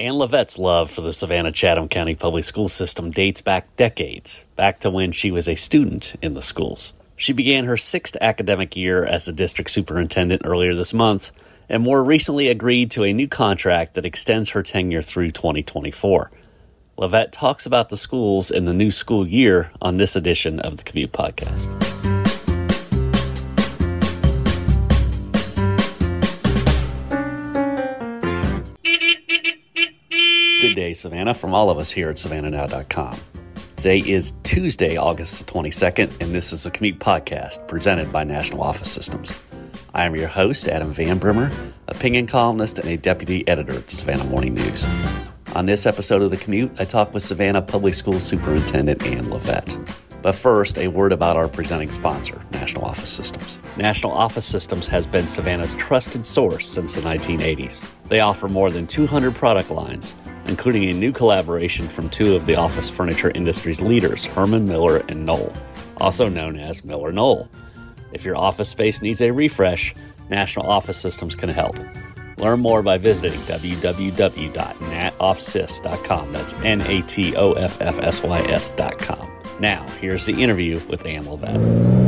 Ann Levett's love for the Savannah Chatham County Public School System dates back decades, back to when she was a student in the schools. She began her sixth academic year as the district superintendent earlier this month, and more recently agreed to a new contract that extends her tenure through 2024. Levett talks about the schools in the new school year on this edition of the Commute Podcast. Savannah, from all of us here at SavannahNow.com. Today is Tuesday, August 22nd, and this is a Commute Podcast presented by National Office Systems. I am your host, Adam Van Brimmer, opinion columnist and a deputy editor at the Savannah Morning News. On this episode of The Commute, I talk with Savannah Public School Superintendent Ann Levett. But first, a word about our presenting sponsor, National Office Systems. National Office Systems has been Savannah's trusted source since the 1980s. They offer more than 200 product lines, including a new collaboration from two of the office furniture industry's leaders, Herman Miller and Knoll, also known as Miller Knoll. If your office space needs a refresh, National Office Systems can help. Learn more by visiting www.natoffsys.com. That's N A T O F F S Y S.com. Now, here's the interview with Ann Levett.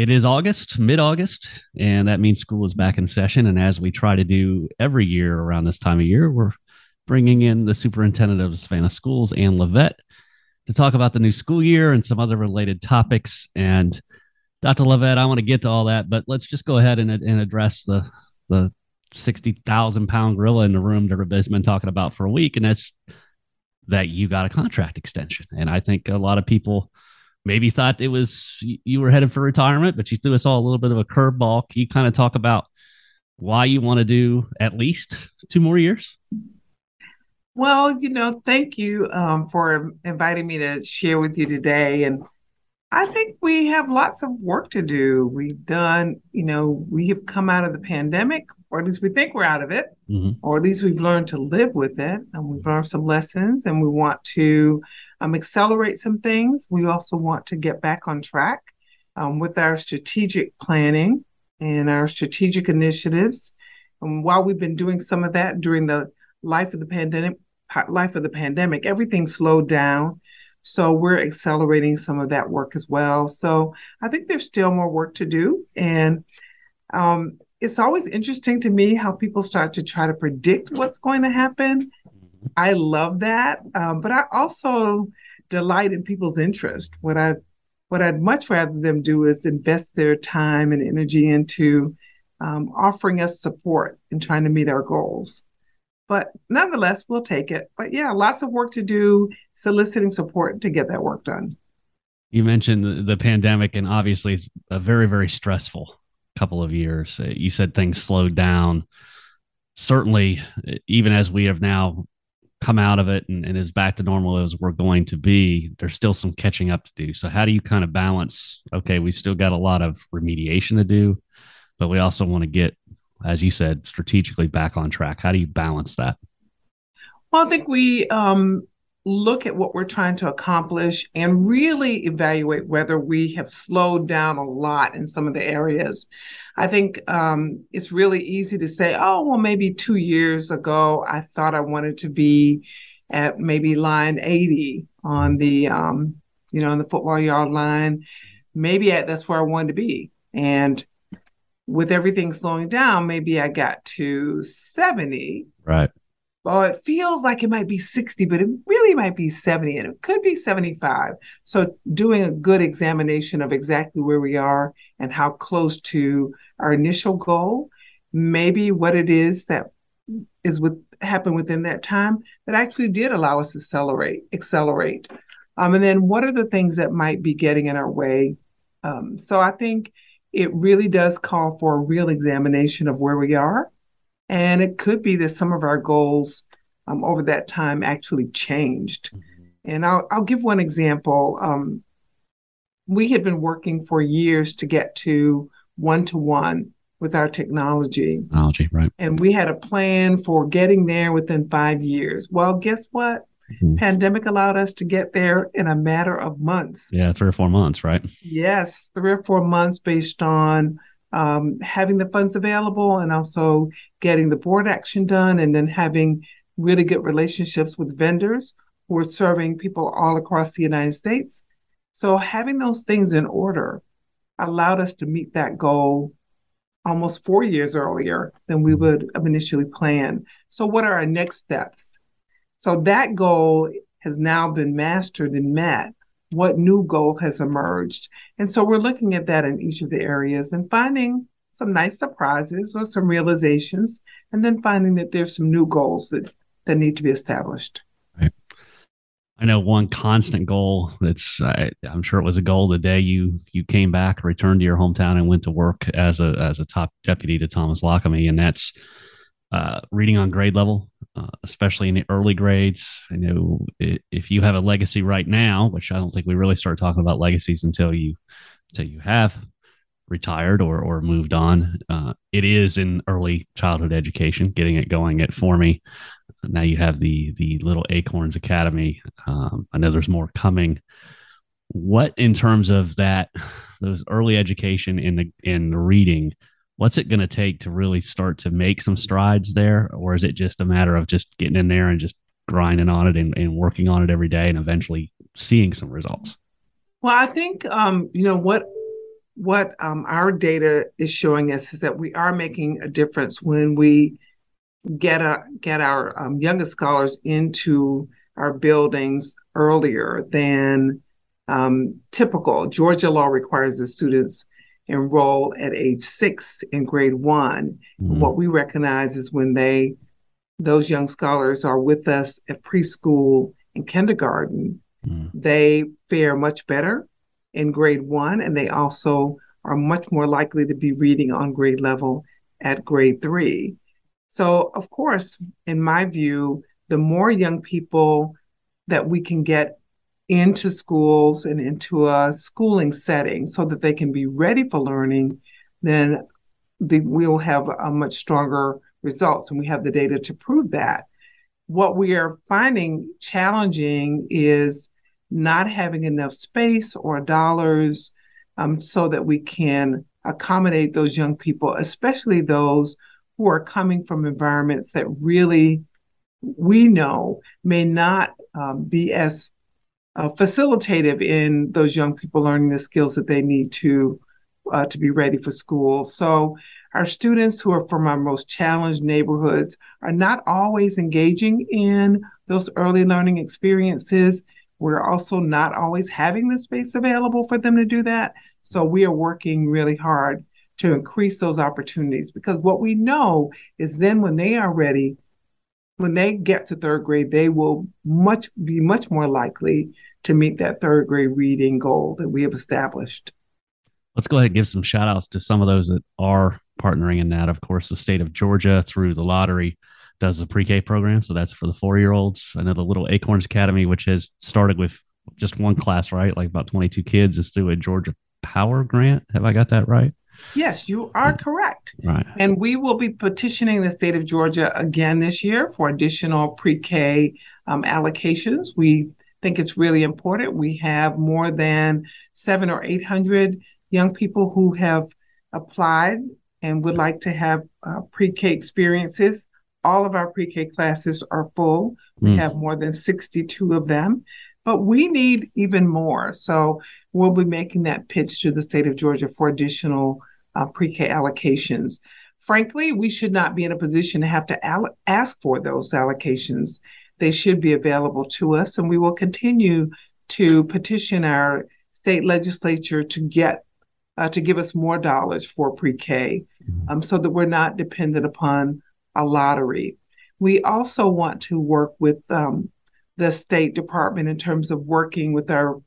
It is August, mid August, and that means school is back in session. And as we try to do every year around this time of year, we're bringing in the superintendent of Savannah Schools, Ann Levett, to talk about the new school year and some other related topics. And Dr. Levett, I want to get to all that, but let's just go ahead and, and address the the sixty thousand pound gorilla in the room that everybody's been talking about for a week, and that's that you got a contract extension. And I think a lot of people maybe thought it was you were headed for retirement, but you threw us all a little bit of a curveball. Can you kind of talk about why you want to do at least two more years? Well, you know, thank you um, for inviting me to share with you today. And I think we have lots of work to do. We've done, you know, we have come out of the pandemic, or at least we think we're out of it, mm-hmm. or at least we've learned to live with it, and we've learned some lessons, and we want to um, accelerate some things. We also want to get back on track um, with our strategic planning and our strategic initiatives. And while we've been doing some of that during the life of the pandemic, life of the pandemic, everything slowed down so we're accelerating some of that work as well. So I think there's still more work to do. And um, it's always interesting to me how people start to try to predict what's going to happen. Mm-hmm. I love that. Um, but I also delight in people's interest. What I what I'd much rather them do is invest their time and energy into um, offering us support and trying to meet our goals. But nonetheless, we'll take it. But yeah, lots of work to do, soliciting support to get that work done. You mentioned the, the pandemic, and obviously it's a very, very stressful couple of years. Uh, you said things slowed down. Certainly, even as we have now come out of it and, and is back to normal as we're going to be, there's still some catching up to do. So, how do you kind of balance? Okay, we still got a lot of remediation to do, but we also want to get as you said, strategically back on track? How do you balance that? Well, I think we um, look at what we're trying to accomplish and really evaluate whether we have slowed down a lot in some of the areas. I think um, it's really easy to say, oh, well, maybe two years ago, I thought I wanted to be at maybe line 80 on the, um, you know, on the football yard line. Maybe I, that's where I wanted to be. And with everything slowing down, maybe I got to 70. Right. Well, it feels like it might be 60, but it really might be 70 and it could be 75. So, doing a good examination of exactly where we are and how close to our initial goal, maybe what it is that is with happened within that time that actually did allow us to accelerate, accelerate. Um, and then what are the things that might be getting in our way? Um, so, I think it really does call for a real examination of where we are. And it could be that some of our goals um, over that time actually changed. Mm-hmm. And I'll, I'll give one example. Um, we had been working for years to get to one to one with our technology. Technology, right. And we had a plan for getting there within five years. Well, guess what? Mm-hmm. Pandemic allowed us to get there in a matter of months. Yeah, three or four months, right? Yes, three or four months based on um, having the funds available and also getting the board action done and then having really good relationships with vendors who are serving people all across the United States. So having those things in order allowed us to meet that goal almost four years earlier than we would have initially planned. So what are our next steps? So that goal has now been mastered and met what new goal has emerged. And so we're looking at that in each of the areas and finding some nice surprises or some realizations, and then finding that there's some new goals that, that need to be established. I know one constant goal that's I, am sure it was a goal the day you you came back, returned to your hometown, and went to work as a as a top deputy to Thomas Lockamy, and that's uh, reading on grade level, uh, especially in the early grades. I know if you have a legacy right now, which I don't think we really start talking about legacies until you until you have retired or or moved on. Uh, it is in early childhood education, getting it going at for me. Now you have the the Little Acorns Academy. Um, I know there's more coming. What in terms of that, those early education in the in the reading what's it going to take to really start to make some strides there or is it just a matter of just getting in there and just grinding on it and, and working on it every day and eventually seeing some results well i think um, you know what what um, our data is showing us is that we are making a difference when we get our get our um, youngest scholars into our buildings earlier than um, typical. Georgia law requires the students enroll at age six in grade one. Mm-hmm. What we recognize is when they, those young scholars are with us at preschool and kindergarten, mm-hmm. they fare much better in grade one, and they also are much more likely to be reading on grade level at grade three. So, of course, in my view, the more young people that we can get into schools and into a schooling setting so that they can be ready for learning, then the, we'll have a much stronger results. And we have the data to prove that. What we are finding challenging is not having enough space or dollars um, so that we can accommodate those young people, especially those who are coming from environments that really we know may not um, be as uh, facilitative in those young people learning the skills that they need to uh, to be ready for school. So our students who are from our most challenged neighborhoods are not always engaging in those early learning experiences. We're also not always having the space available for them to do that. So we are working really hard to increase those opportunities because what we know is then when they are ready, when they get to third grade, they will much be much more likely to meet that third grade reading goal that we have established. Let's go ahead and give some shout outs to some of those that are partnering in that. Of course, the state of Georgia through the lottery does the pre-K program. So that's for the four-year-olds. I know the Little Acorns Academy, which has started with just one class, right? Like about 22 kids is through a Georgia Power grant. Have I got that right? Yes, you are correct. Right. And we will be petitioning the state of Georgia again this year for additional pre K um, allocations. We think it's really important. We have more than seven or 800 young people who have applied and would like to have uh, pre K experiences. All of our pre K classes are full. We mm. have more than 62 of them, but we need even more. So we'll be making that pitch to the state of Georgia for additional uh, pre-K allocations. Frankly, we should not be in a position to have to al- ask for those allocations. They should be available to us, and we will continue to petition our state legislature to get uh, to give us more dollars for pre-K, mm-hmm. um, so that we're not dependent upon a lottery. We also want to work with um, the State Department in terms of working with our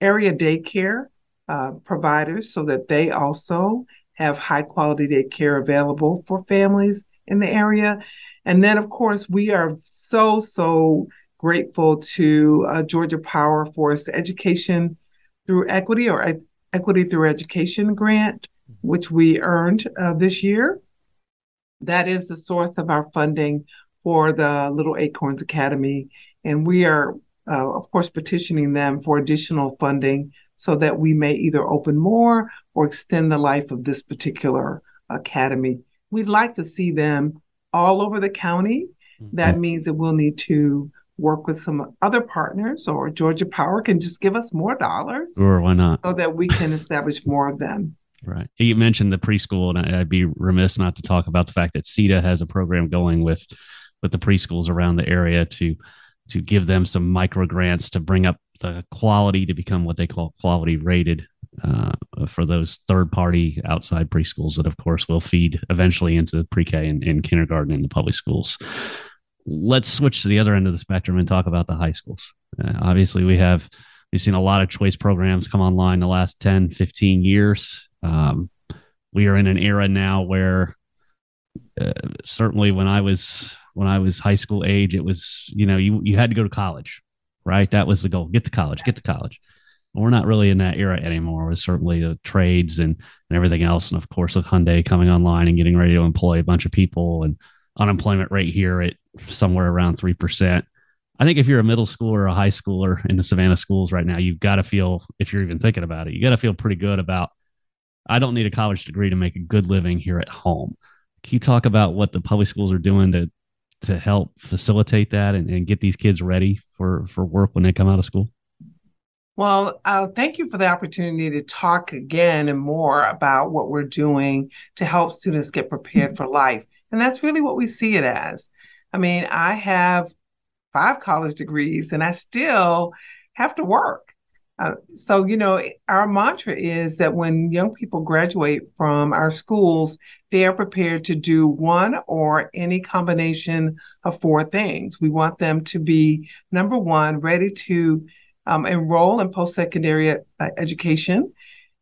area daycare uh, providers so that they also have high quality daycare available for families in the area. And then, of course, we are so, so grateful to uh, Georgia Power for its education through equity or equity through education grant, which we earned uh, this year. That is the source of our funding for the Little Acorns Academy. And we are, uh, of course, petitioning them for additional funding so that we may either open more or extend the life of this particular academy. We'd like to see them all over the county. Mm-hmm. That means that we'll need to work with some other partners or Georgia Power can just give us more dollars. Sure, why not? So that we can establish more of them. Right. You mentioned the preschool, and I'd be remiss not to talk about the fact that CETA has a program going with with the preschools around the area to to give them some micro grants to bring up the quality to become what they call quality rated uh, for those third party outside preschools that, of course, will feed eventually into pre K and, and kindergarten in the public schools. Let's switch to the other end of the spectrum and talk about the high schools. Uh, obviously, we have we've seen a lot of choice programs come online the last 10, 15 years. Um, we are in an era now where uh, certainly when I was when I was high school age, it was you know you you had to go to college, right? That was the goal: get to college, get to college. We're not really in that era anymore. With certainly the trades and and everything else, and of course with Hyundai coming online and getting ready to employ a bunch of people, and unemployment rate here at somewhere around three percent. I think if you're a middle schooler or a high schooler in the Savannah schools right now, you've got to feel, if you're even thinking about it, you got to feel pretty good about. I don't need a college degree to make a good living here at home. Can you talk about what the public schools are doing to to help facilitate that and, and get these kids ready for for work when they come out of school? Well, uh, thank you for the opportunity to talk again and more about what we're doing to help students get prepared for life. And that's really what we see it as. I mean, I have five college degrees and I still have to work. Uh, so, you know, our mantra is that when young people graduate from our schools, they are prepared to do one or any combination of four things. We want them to be, number one, ready to um, enroll in post secondary uh, education.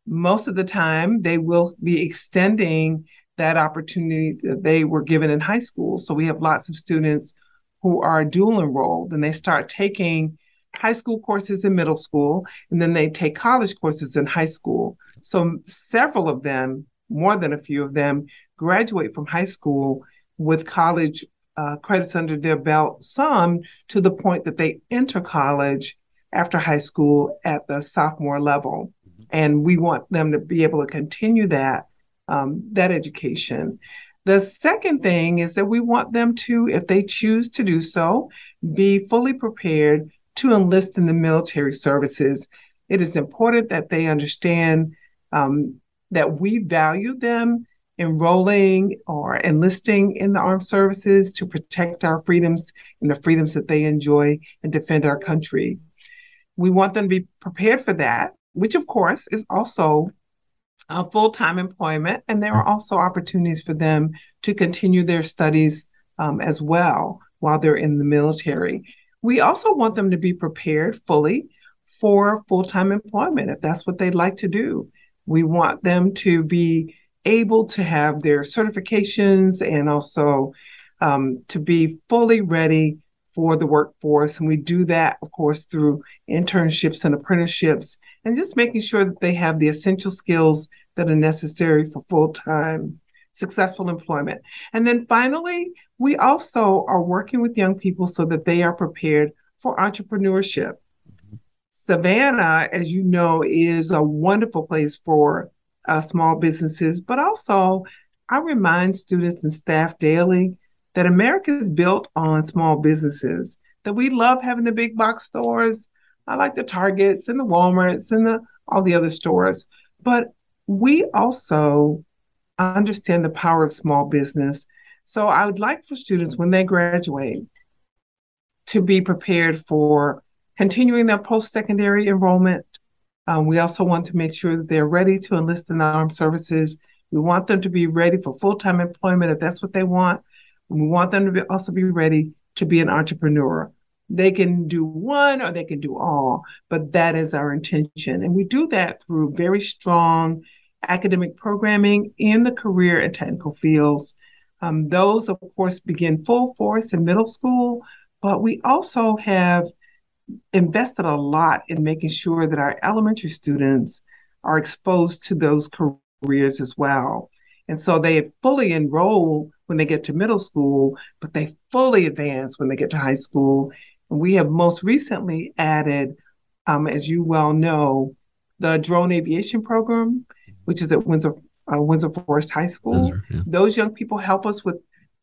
Most of the time, they will be extending that opportunity that they were given in high school. So, we have lots of students who are dual enrolled and they start taking high school courses in middle school, and then they take college courses in high school. So several of them, more than a few of them, graduate from high school with college uh, credits under their belt, some to the point that they enter college after high school at the sophomore level. Mm-hmm. And we want them to be able to continue that um, that education. The second thing is that we want them to, if they choose to do so, be fully prepared to enlist in the military services. It is important that they understand um, that we value them enrolling or enlisting in the armed services to protect our freedoms and the freedoms that they enjoy and defend our country. We want them to be prepared for that, which of course is also full time employment. And there are also opportunities for them to continue their studies um, as well while they're in the military. We also want them to be prepared fully for full time employment if that's what they'd like to do. We want them to be able to have their certifications and also um, to be fully ready for the workforce. And we do that, of course, through internships and apprenticeships and just making sure that they have the essential skills that are necessary for full time successful employment. And then finally, we also are working with young people so that they are prepared for entrepreneurship. Savannah, as you know, is a wonderful place for uh, small businesses, but also I remind students and staff daily that America is built on small businesses, that we love having the big box stores. I like the Targets and the Walmarts and the, all the other stores, but we also understand the power of small business. So I would like for students when they graduate to be prepared for continuing their post-secondary enrollment. Um, we also want to make sure that they're ready to enlist in the armed services. We want them to be ready for full-time employment if that's what they want. We want them to be, also be ready to be an entrepreneur. They can do one or they can do all, but that is our intention. And we do that through very strong academic programming in the career and technical fields. Um, those, of course, begin full force in middle school, but we also have invested a lot in making sure that our elementary students are exposed to those careers as well. And so they fully enroll when they get to middle school, but they fully advance when they get to high school. And we have most recently added, um, as you well know, the drone aviation program, which is at Windsor uh, Windsor Forest High School. Windsor, yeah. Those young people help us with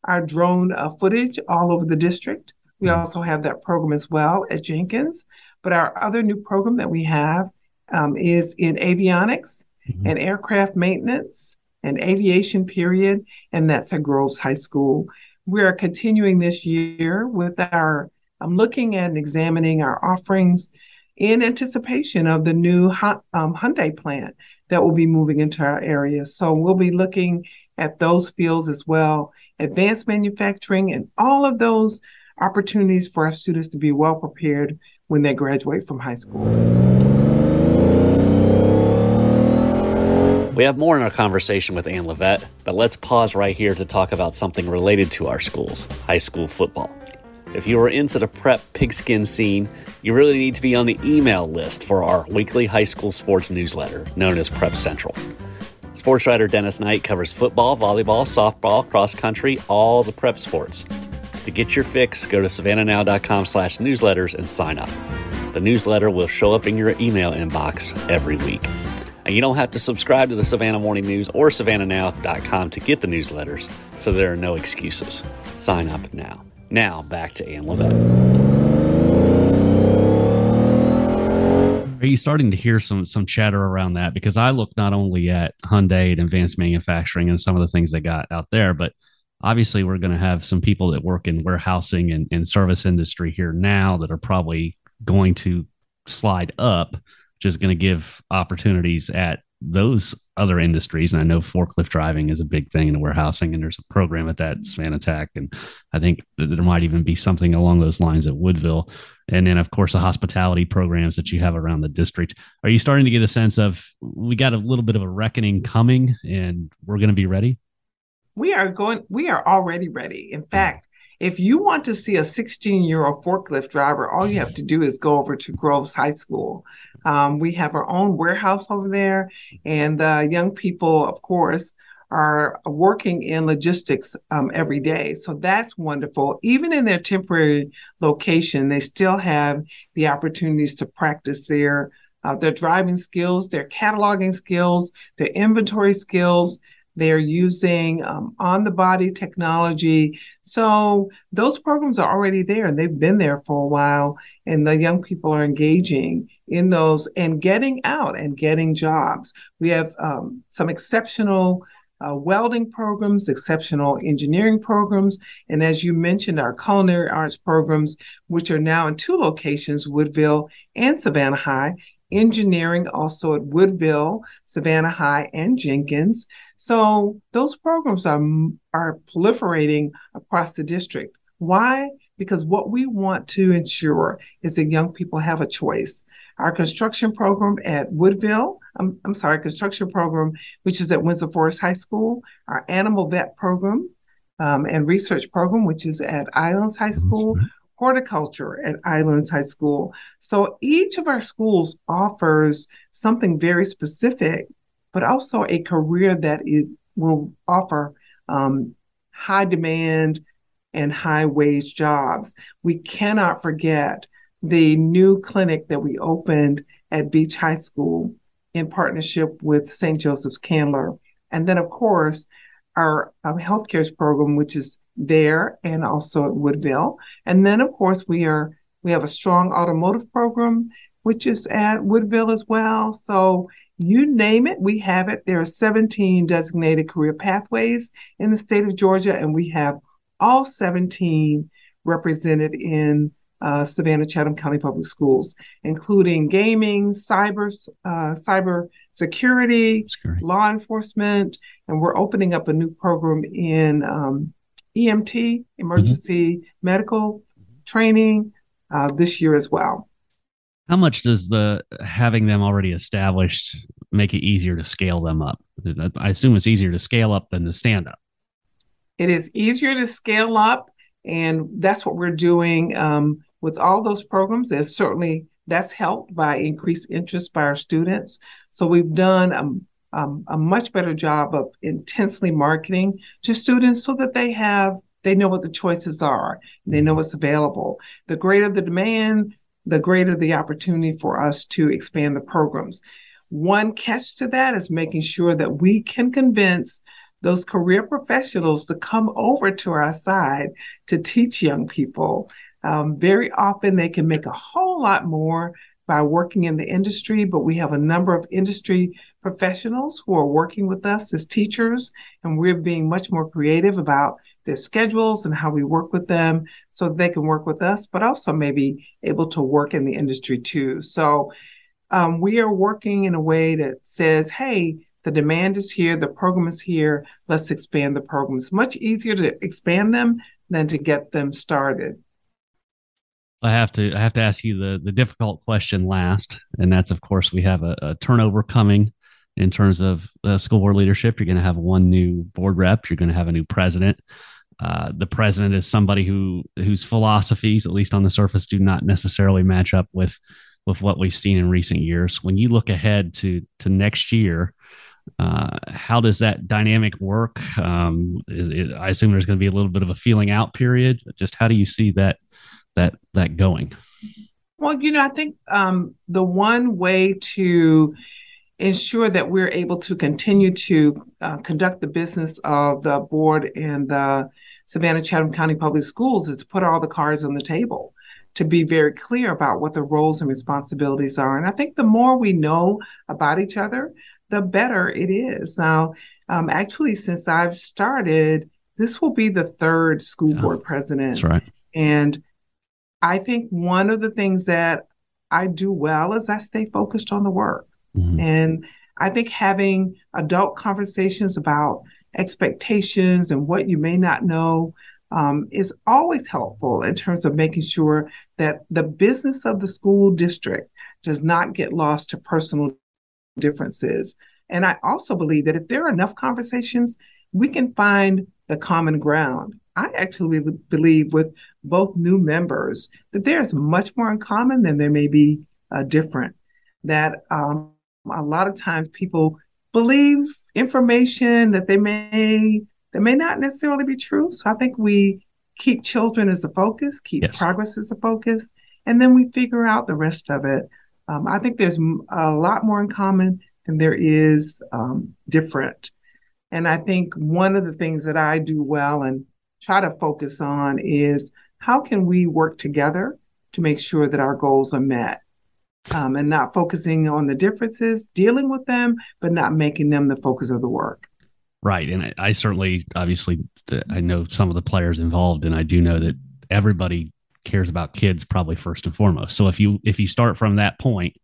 our drone uh, footage all over the district. We mm-hmm. also have that program as well at Jenkins. But our other new program that we have um, is in avionics mm-hmm. and aircraft maintenance and aviation period, and that's at Groves High School. We are continuing this year with our I'm looking at and examining our offerings in anticipation of the new um, Hyundai plant that will be moving into our area. So we'll be looking at those fields as well, advanced manufacturing, and all of those opportunities for our students to be well prepared when they graduate from high school. We have more in our conversation with Ann Levett, but let's pause right here to talk about something related to our schools high school football. If you are into the prep pigskin scene, you really need to be on the email list for our weekly high school sports newsletter known as Prep Central. Sports writer Dennis Knight covers football, volleyball, softball, cross country, all the prep sports. To get your fix, go to savannahnow.com slash newsletters and sign up. The newsletter will show up in your email inbox every week. You don't have to subscribe to the Savannah Morning News or savannahnow.com to get the newsletters, so there are no excuses. Sign up now. Now back to Ann Levett. Are you starting to hear some some chatter around that? Because I look not only at Hyundai and advanced manufacturing and some of the things they got out there, but obviously we're going to have some people that work in warehousing and, and service industry here now that are probably going to slide up, which is going to give opportunities at those other industries. And I know forklift driving is a big thing in the warehousing, and there's a program at that Savannah Tech. And I think there might even be something along those lines at Woodville. And then, of course, the hospitality programs that you have around the district. Are you starting to get a sense of we got a little bit of a reckoning coming and we're going to be ready? We are going, we are already ready. In mm-hmm. fact, if you want to see a 16 year old forklift driver, all you have to do is go over to Groves High School. Um, we have our own warehouse over there, and the young people, of course, are working in logistics um, every day. So that's wonderful. Even in their temporary location, they still have the opportunities to practice their uh, their driving skills, their cataloging skills, their inventory skills, they're using um, on the body technology. So those programs are already there and they've been there for a while. And the young people are engaging in those and getting out and getting jobs. We have um, some exceptional uh, welding programs, exceptional engineering programs, and as you mentioned, our culinary arts programs, which are now in two locations, Woodville and Savannah High. Engineering also at Woodville, Savannah High, and Jenkins. So those programs are, are proliferating across the district. Why? Because what we want to ensure is that young people have a choice. Our construction program at Woodville, I'm, I'm sorry, construction program, which is at Windsor Forest High School, our animal vet program um, and research program, which is at Islands High School, horticulture at Islands High School. So each of our schools offers something very specific but also a career that will offer um, high demand and high wage jobs. We cannot forget the new clinic that we opened at Beach High School in partnership with St. Joseph's Candler. And then, of course, our, our healthcare program, which is there and also at Woodville. And then, of course, we are we have a strong automotive program, which is at Woodville as well. So you name it, we have it. There are 17 designated career pathways in the state of Georgia, and we have all 17 represented in uh, Savannah Chatham County Public Schools, including gaming, cyber, uh, cyber security, law enforcement, and we're opening up a new program in um, EMT, emergency mm-hmm. medical training, uh, this year as well. How much does the having them already established make it easier to scale them up? I assume it's easier to scale up than to stand up. It is easier to scale up, and that's what we're doing um, with all those programs. And certainly that's helped by increased interest by our students. So we've done um, um, a much better job of intensely marketing to students so that they have they know what the choices are. They know what's available. The greater the demand, the greater the opportunity for us to expand the programs. one catch to that is making sure that we can convince those career professionals to come over to our side to teach young people. Um, very often they can make a whole lot more by working in the industry, but we have a number of industry professionals who are working with us as teachers, and we're being much more creative about their schedules and how we work with them so they can work with us, but also maybe able to work in the industry too. So um, we are working in a way that says, hey, the demand is here, the program is here, let's expand the program. It's much easier to expand them than to get them started. I have to I have to ask you the the difficult question last, and that's of course we have a, a turnover coming in terms of school board leadership. You're going to have one new board rep. You're going to have a new president. Uh, the president is somebody who whose philosophies, at least on the surface, do not necessarily match up with with what we've seen in recent years. When you look ahead to to next year, uh, how does that dynamic work? Um, is, is, I assume there's going to be a little bit of a feeling out period. Just how do you see that that that going? Well, you know, I think um, the one way to ensure that we're able to continue to uh, conduct the business of the board and the Savannah Chatham County Public Schools is to put all the cards on the table to be very clear about what the roles and responsibilities are. And I think the more we know about each other, the better it is. Now, um, actually, since I've started, this will be the third school yeah, board president. That's right. And I think one of the things that I do well is I stay focused on the work. Mm-hmm. And I think having adult conversations about expectations and what you may not know um, is always helpful in terms of making sure that the business of the school district does not get lost to personal differences. And I also believe that if there are enough conversations, we can find the common ground. I actually believe with both new members that there's much more in common than there may be uh, different. That um, a lot of times people believe information that they may that may not necessarily be true. So I think we keep children as a focus, keep yes. progress as a focus, and then we figure out the rest of it. Um, I think there's a lot more in common than there is um, different. And I think one of the things that I do well and try to focus on is how can we work together to make sure that our goals are met? um, and not focusing on the differences, dealing with them, but not making them the focus of the work. Right. And I, I certainly, obviously, I know some of the players involved, and I do know that everybody cares about kids probably first and foremost. So if you if you start from that point,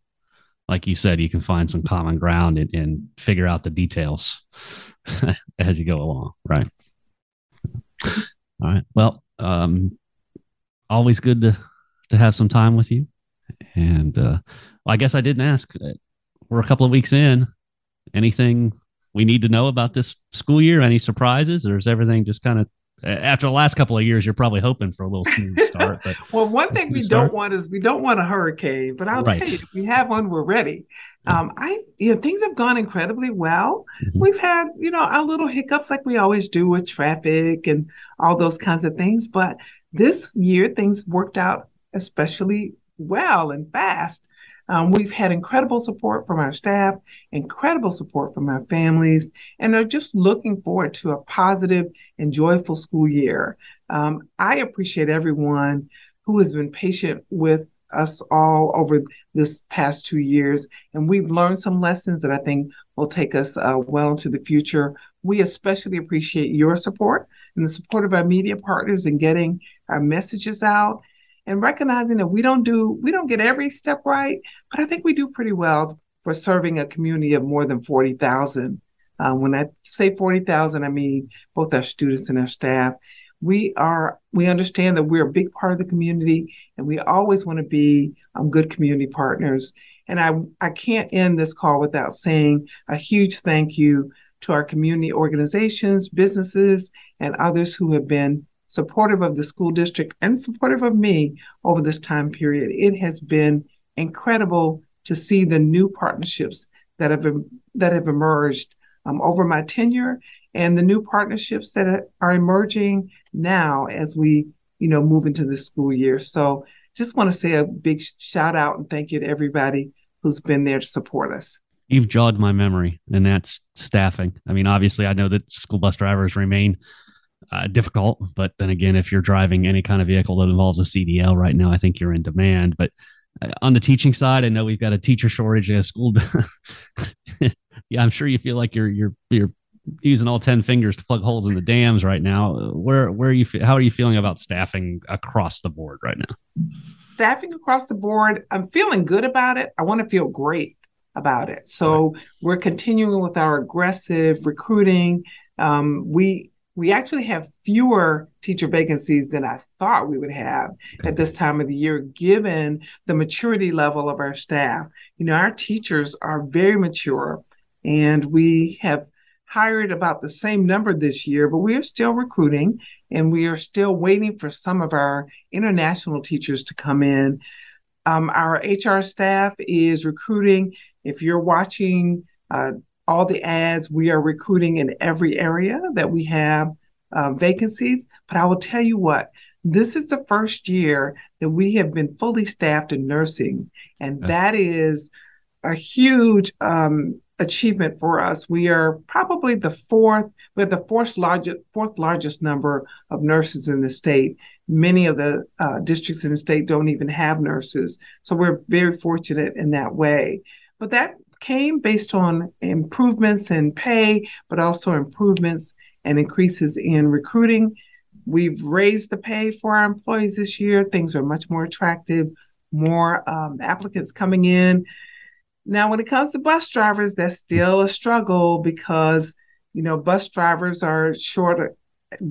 like you said, you can find some common ground and, and figure out the details as you go along. Right. All right. Well, um, always good to to have some time with you. And uh, I guess I didn't ask. Uh, we're a couple of weeks in. Anything we need to know about this school year? Any surprises, or is everything just kind of after the last couple of years, you're probably hoping for a little smooth start. But well, one thing we start. don't want is we don't want a hurricane. But I'll right. tell you, if we have one, we're ready. Um, I you know things have gone incredibly well. Mm-hmm. We've had you know our little hiccups like we always do with traffic and all those kinds of things. But this year things worked out especially well and fast. Um, we've had incredible support from our staff, incredible support from our families, and are just looking forward to a positive and joyful school year. Um, I appreciate everyone who has been patient with us all over this past two years, and we've learned some lessons that I think will take us uh, well into the future. We especially appreciate your support and the support of our media partners in getting our messages out and recognizing that we don't do we don't get every step right, but I think we do pretty well for serving a community of more than forty thousand. Uh, when I say forty thousand, I mean both our students and our staff. We are we understand that we're a big part of the community, and we always want to be um, good community partners. And I I can't end this call without saying a huge thank you to our community organizations, businesses, and others who have been supportive of the school district and supportive of me over this time period. It has been incredible to see the new partnerships that have that have emerged um, over my tenure and the new partnerships that are emerging now as we you know move into the school year. So just want to say a big shout out and thank you to everybody who's been there to support us. you've jogged my memory, and that's staffing. I mean, obviously, I know that school bus drivers remain uh, difficult, but then again, if you're driving any kind of vehicle that involves a CDL right now, I think you're in demand. But uh, on the teaching side, I know we've got a teacher shortage at school. yeah, I'm sure you feel like you're you're you're using all 10 fingers to plug holes in the dams right now. Where where are you how are you feeling about staffing across the board right now? Staffing across the board, I'm feeling good about it. I want to feel great about it. So right. we're continuing with our aggressive recruiting. Um, we we actually have fewer teacher vacancies than I thought we would have okay. at this time of the year, given the maturity level of our staff. You know, our teachers are very mature, and we have hired about the same number this year, but we are still recruiting and we are still waiting for some of our international teachers to come in. Um, our HR staff is recruiting. If you're watching uh, all the ads. We are recruiting in every area that we have uh, vacancies. But I will tell you what, this is the first year that we have been fully staffed in nursing, and that is a huge um, achievement for us. We are probably the fourth, we have the fourth largest, fourth largest number of nurses in the state. Many of the uh, districts in the state don't even have nurses, so we're very fortunate in that way. But that came based on improvements in pay, but also improvements and increases in recruiting. We've raised the pay for our employees this year. Things are much more attractive, more um, applicants coming in. Now, when it comes to bus drivers, that's still a struggle because, you know, bus drivers are short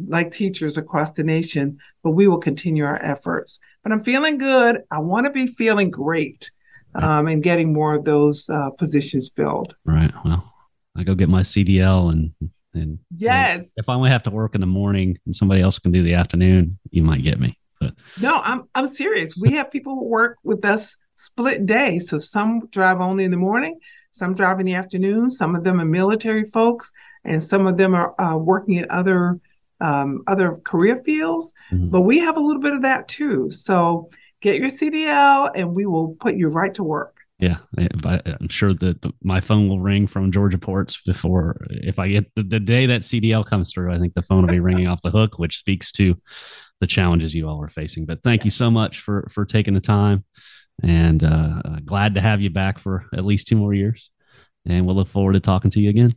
like teachers across the nation, but we will continue our efforts. But I'm feeling good. I want to be feeling great um, and getting more of those uh, positions filled. Right. Well, I go get my CDL and and yes, if I only have to work in the morning and somebody else can do the afternoon, you might get me. But no, I'm I'm serious. We have people who work with us split day, So some drive only in the morning, some drive in the afternoon. Some of them are military folks, and some of them are uh, working in other um, other career fields. Mm-hmm. But we have a little bit of that too. So get your CDL, and we will put you right to work. Yeah, I'm sure that my phone will ring from Georgia ports before if I get the, the day that CDL comes through. I think the phone will be ringing off the hook, which speaks to the challenges you all are facing. But thank you so much for for taking the time, and uh, uh, glad to have you back for at least two more years. And we'll look forward to talking to you again.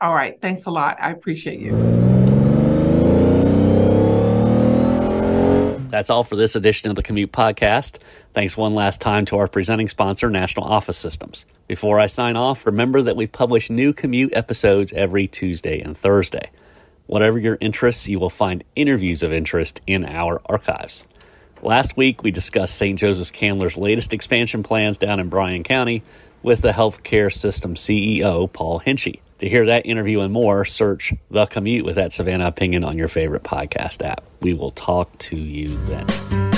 All right, thanks a lot. I appreciate you. That's all for this edition of the Commute Podcast. Thanks one last time to our presenting sponsor, National Office Systems. Before I sign off, remember that we publish new Commute episodes every Tuesday and Thursday. Whatever your interests, you will find interviews of interest in our archives. Last week, we discussed St. Joseph's Candler's latest expansion plans down in Bryan County with the healthcare system CEO, Paul Hinchey. To hear that interview and more, search The Commute with that Savannah opinion on your favorite podcast app. We will talk to you then.